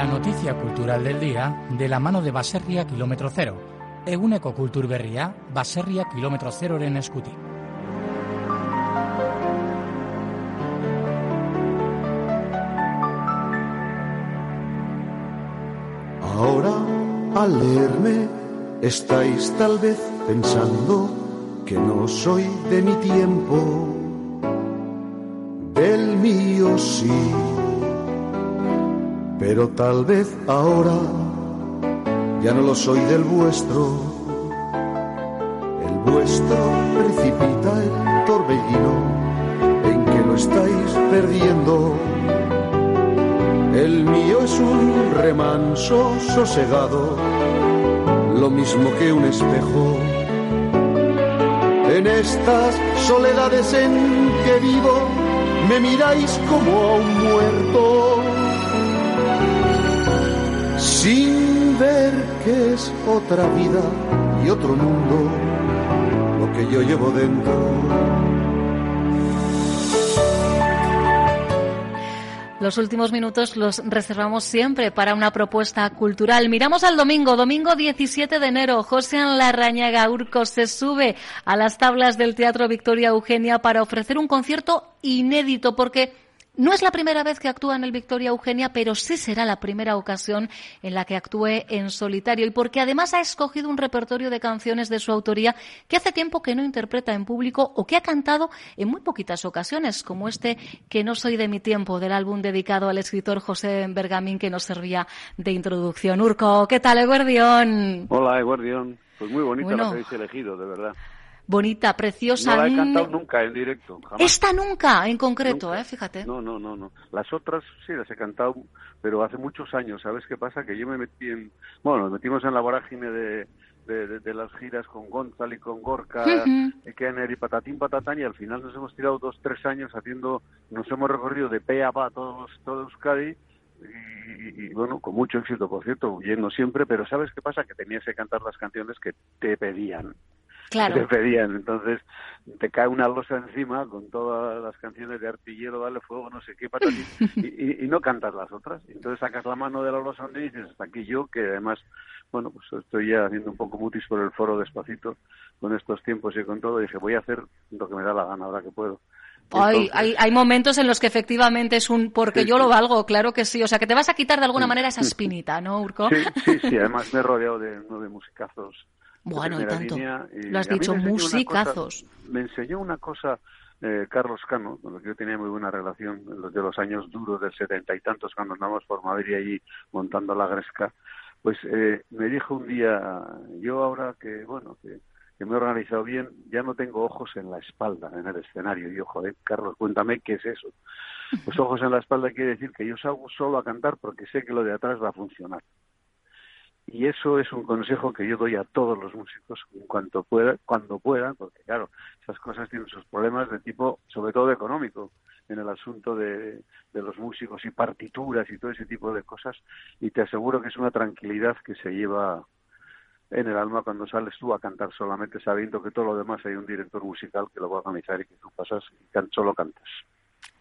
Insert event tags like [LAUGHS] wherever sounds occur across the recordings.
La noticia cultural del día de la mano de Baserria Kilómetro Cero. Eguneko kultur berria, Baserria Kilómetro Zeroren eskutik. Ahora, al leerme, estáis tal vez pensando que no soy de mi tiempo, del mío sí, pero tal vez ahora ya no lo soy del vuestro. El vuestro precipita el torbellino en que lo estáis perdiendo. El mío es un remanso sosegado, lo mismo que un espejo. En estas soledades en que vivo, me miráis como a un muerto, que es otra vida y otro mundo lo que yo llevo dentro. Los últimos minutos los reservamos siempre para una propuesta cultural. Miramos al domingo, domingo 17 de enero. José Larrañaga Urco se sube a las tablas del Teatro Victoria Eugenia para ofrecer un concierto inédito porque no es la primera vez que actúa en el Victoria Eugenia, pero sí será la primera ocasión en la que actúe en solitario y porque además ha escogido un repertorio de canciones de su autoría que hace tiempo que no interpreta en público o que ha cantado en muy poquitas ocasiones, como este Que no soy de mi tiempo, del álbum dedicado al escritor José Bergamín que nos servía de introducción. Urco, ¿qué tal, Eguardión? Hola, Eguardión. Pues muy bonita la que habéis elegido, de verdad bonita, preciosa. No la he cantado nunca en directo. Jamás. Esta nunca, en concreto, ¿eh? Fíjate. No, no, no, no. Las otras sí las he cantado, pero hace muchos años. ¿Sabes qué pasa? Que yo me metí en... Bueno, nos metimos en la vorágine de, de, de, las giras con Gonzalo y con Gorka, uh -huh. Kenner y Patatín Patatán y al final nos hemos tirado dos, tres años haciendo... Nos hemos recorrido de pe a pa todos, todo Euskadi y, y, bueno, con mucho éxito, por cierto, huyendo siempre, pero ¿sabes qué pasa? Que tenías que cantar las canciones que te pedían. Claro. te pedían. Entonces te cae una losa encima con todas las canciones de artillero, dale fuego, no sé qué, patatín, [LAUGHS] y, y, y, no cantas las otras. Entonces sacas la mano de la losa y dices, hasta aquí yo, que además, bueno, pues estoy ya haciendo un poco mutis por el foro despacito con estos tiempos y con todo. Y dije, voy a hacer lo que me da la gana ahora que puedo. Hay, hay, hay, momentos en los que efectivamente es un porque sí, yo lo valgo, claro que sí. O sea, que te vas a quitar de alguna manera esa [LAUGHS] espinita, ¿no, Urco? Sí, sí, sí. Además me he rodeado de nueve musicazos bueno, y tanto. Y Lo has dicho, musicazos. Cosa, me enseñó una cosa eh, Carlos Cano, con el que yo tenía muy buena relación de los años duros del setenta y tantos, cuando andamos por Madrid allí montando la gresca, pues eh, me dijo un día, yo ahora que, bueno, que, que, me he organizado bien, ya no tengo ojos en la espalda en el escenario. Y yo, joder, Carlos, cuéntame qué es eso. Pues ojos en la espalda quiere decir que yo salgo solo a cantar porque sé que lo de atrás va a funcionar. Y eso es un consejo que yo doy a todos los músicos en cuanto pueda, cuando puedan, porque claro, esas cosas tienen sus problemas de tipo, sobre todo económico, en el asunto de, los músicos y partituras y todo ese tipo de cosas. Y te aseguro que es una tranquilidad que se lleva en el alma cuando sales tú a cantar solamente sabiendo que todo lo demás hay un director musical que lo va a organizar y que tú pasas y solo cantas.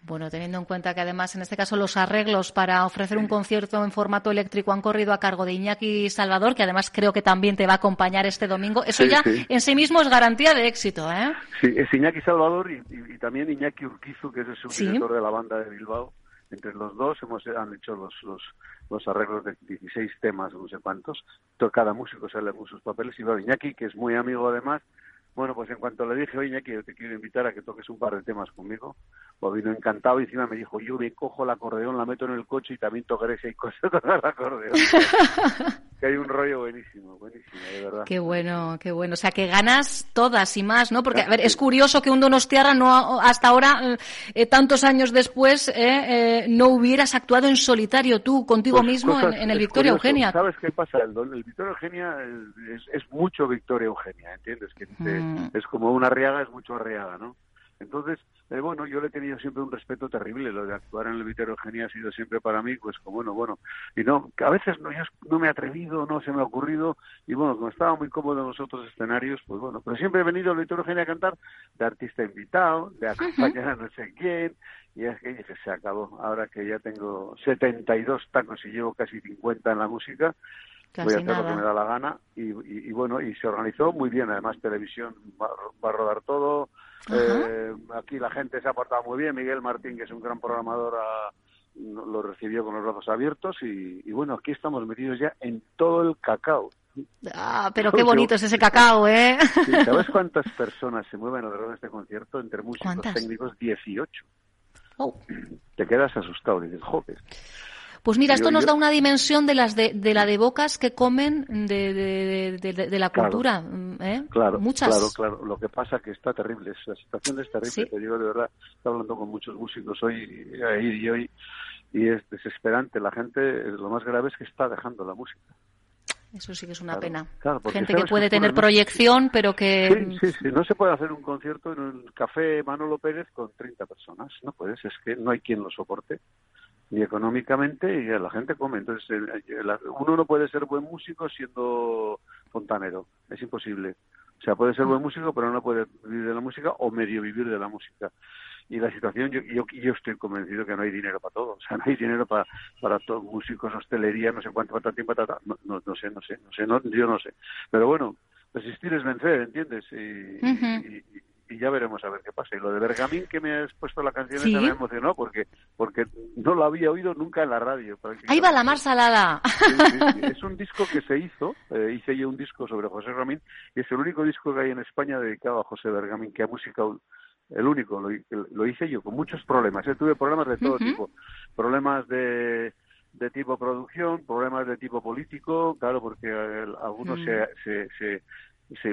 Bueno, teniendo en cuenta que además en este caso los arreglos para ofrecer un concierto en formato eléctrico han corrido a cargo de Iñaki Salvador, que además creo que también te va a acompañar este domingo, eso sí, ya sí. en sí mismo es garantía de éxito, ¿eh? Sí, es Iñaki Salvador y, y, y también Iñaki Urquizu, que es el subdirector de la banda de Bilbao. Entre los dos hemos han hecho los, los, los arreglos de 16 temas, no sé cuántos. Cada músico sale con sus papeles y bueno, Iñaki, que es muy amigo además, bueno, pues en cuanto le dije, oye, Iñaki, yo te quiero invitar a que toques un par de temas conmigo, pues vino encantado y encima me dijo, yo me cojo el acordeón, la meto en el coche y también tocaré seis cosas con el acordeón. [LAUGHS] que hay un rollo buenísimo, buenísimo, de verdad. Qué bueno, qué bueno. O sea, que ganas todas y más, ¿no? Porque, a ver, es [LAUGHS] curioso que un Donostiarra no, hasta ahora, eh, tantos años después, eh, eh, no hubieras actuado en solitario tú, contigo pues mismo, cosas, en, en, el Victoria curioso. Eugenia. ¿Sabes qué pasa? El, el Victoria Eugenia es, es, es, mucho Victoria Eugenia, ¿entiendes? Que te, mm. es como una arriaga, es mucho arriaga, ¿no? Entonces, eh, bueno, yo le he tenido siempre un respeto terrible. Lo de actuar en el Vitero Eugenia ha sido siempre para mí, pues como bueno, bueno. Y no, a veces no, yo no me he atrevido, no se me ha ocurrido. Y bueno, como estaba muy cómodo en los otros escenarios, pues bueno. Pero siempre he venido al Vitero Eugenia a cantar de artista invitado, de acompañar a no sé quién. Y es que se acabó. Ahora que ya tengo 72 tacos y llevo casi 50 en la música, voy a hacer lo que me da la gana y, y, bueno y se organizó muy bien además televisión va, a rodar todo eh, aquí la gente se ha portado muy bien Miguel Martín que es un gran programador lo recibió con los brazos abiertos y, bueno aquí estamos metidos ya en todo el cacao Ah, pero [LAUGHS] qué bonito es ese cacao, ¿eh? [LAUGHS] ¿Sabes cuántas personas se mueven alrededor de este concierto? Entre músicos técnicos, 18. Te quedas asustado, dices, joder. Pues mira, esto nos da una dimensión de las de, la de bocas que comen de, de, la cultura. ¿eh? Claro, Muchas. claro, claro. Lo que pasa es que está terrible, la situación es terrible. Te digo de verdad, estoy hablando con muchos músicos hoy y hoy y es desesperante. La gente, lo más grave es que está dejando la música. Eso sí que es una pena. Gente que puede tener proyección, pero que... Sí, sí, sí. No se puede hacer un concierto en un café Manolo Pérez con 30 personas. No puedes, es que no hay quien lo soporte ni económicamente y la gente come. Entonces, uno no puede ser buen músico siendo fontanero, es imposible. O sea, puede ser buen músico, pero no puede vivir de la música o medio vivir de la música. Y la situación, yo, yo, yo estoy convencido que no hay dinero para todo. O sea, no hay dinero para, para todos, músicos, hostelería, no sé cuánto, cuánto tiempo, no, no, no, sé, no sé, no sé, no, yo no sé. Pero bueno, resistir es vencer, ¿entiendes? y, y ya veremos a ver qué pasa. Y lo de Bergamín que me has puesto la canción ¿Sí? me emocionó porque porque no lo había oído nunca en la radio. Ahí va la mar salada. es un disco que se hizo, eh, hice yo un disco sobre José Ramín y es el único disco que hay en España dedicado a José Bergamín que ha musicado el único, lo, hice yo con muchos problemas. ¿eh? Tuve problemas de todo tipo, problemas de de tipo producción, problemas de tipo político, claro, porque eh, algunos mm. se, se, se,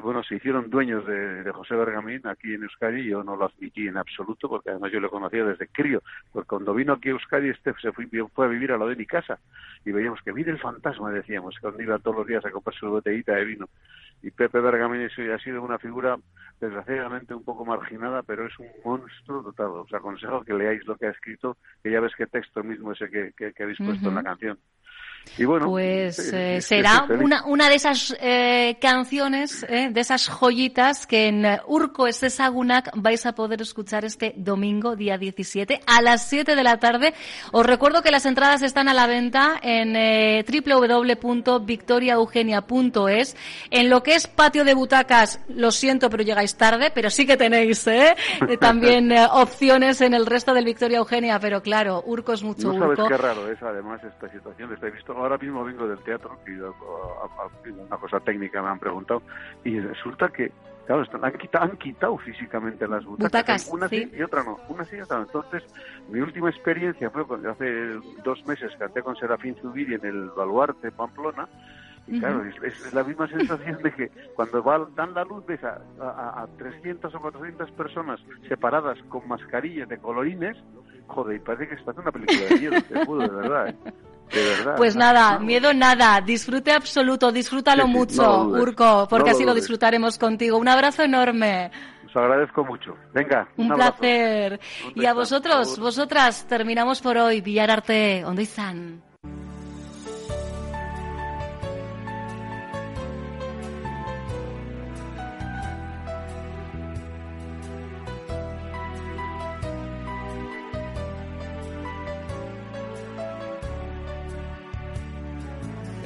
bueno, se hicieron dueños de, José Bergamín aquí en Euskadi yo no lo admití en absoluto porque además yo lo conocía desde crío, porque cuando vino aquí a Euskadi este se fue, fue a vivir a la de mi casa y veíamos que viene el fantasma, decíamos, cuando iba todos los días a comprar su botellita de vino. Y Pepe Bergamín ha sido una figura desgraciadamente un poco marginada, pero es un monstruo total. Os aconsejo que leáis lo que ha escrito, que ya ves qué texto mismo ese que, que, habéis puesto en la canción. Y bueno, pues eh, será una, una de esas eh, canciones, eh, de esas joyitas que en Urco Esesagunak vais a poder escuchar este domingo, día 17, a las 7 de la tarde. Os recuerdo que las entradas están a la venta en www.victoriaeugenia.es. En lo que es patio de butacas, lo siento, pero llegáis tarde, pero sí que tenéis [LAUGHS] también opciones en el resto del Victoria Eugenia, pero claro, Urco es mucho no sabes qué raro es además esta situación, he visto ahora mismo vengo del teatro, y una cosa técnica me han preguntado, y resulta que, claro, han, quitado, han quitado físicamente las butacas. una sí. y otra no. Una sí y otra no. Entonces, mi última experiencia fue cuando hace dos meses canté con Serafín Zubiri en el Baluarte, Pamplona, y claro, es, la misma [LAUGHS] sensación de que cuando dan la luz ves a, a, 300 o 400 personas separadas con mascarillas de colorines, joder, y parece que está haciendo una película de miedo, te juro, de verdad. ¿eh? Pues nada, miedo nada, disfrute absoluto, disfrútalo mucho, Urco, porque así lo disfrutaremos contigo. Un abrazo enorme. Os agradezco mucho. Venga, un, placer. y a vosotros, vosotras, terminamos por hoy. Villararte, ¿dónde están?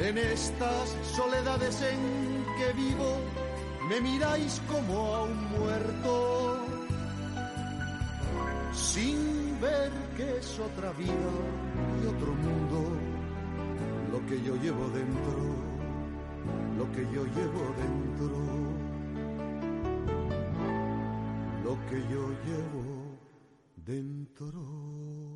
En estas soledades en que vivo, me miráis como a un muerto, sin ver que es otra vida y otro mundo, lo que yo llevo dentro, lo que yo llevo dentro, lo que yo llevo dentro.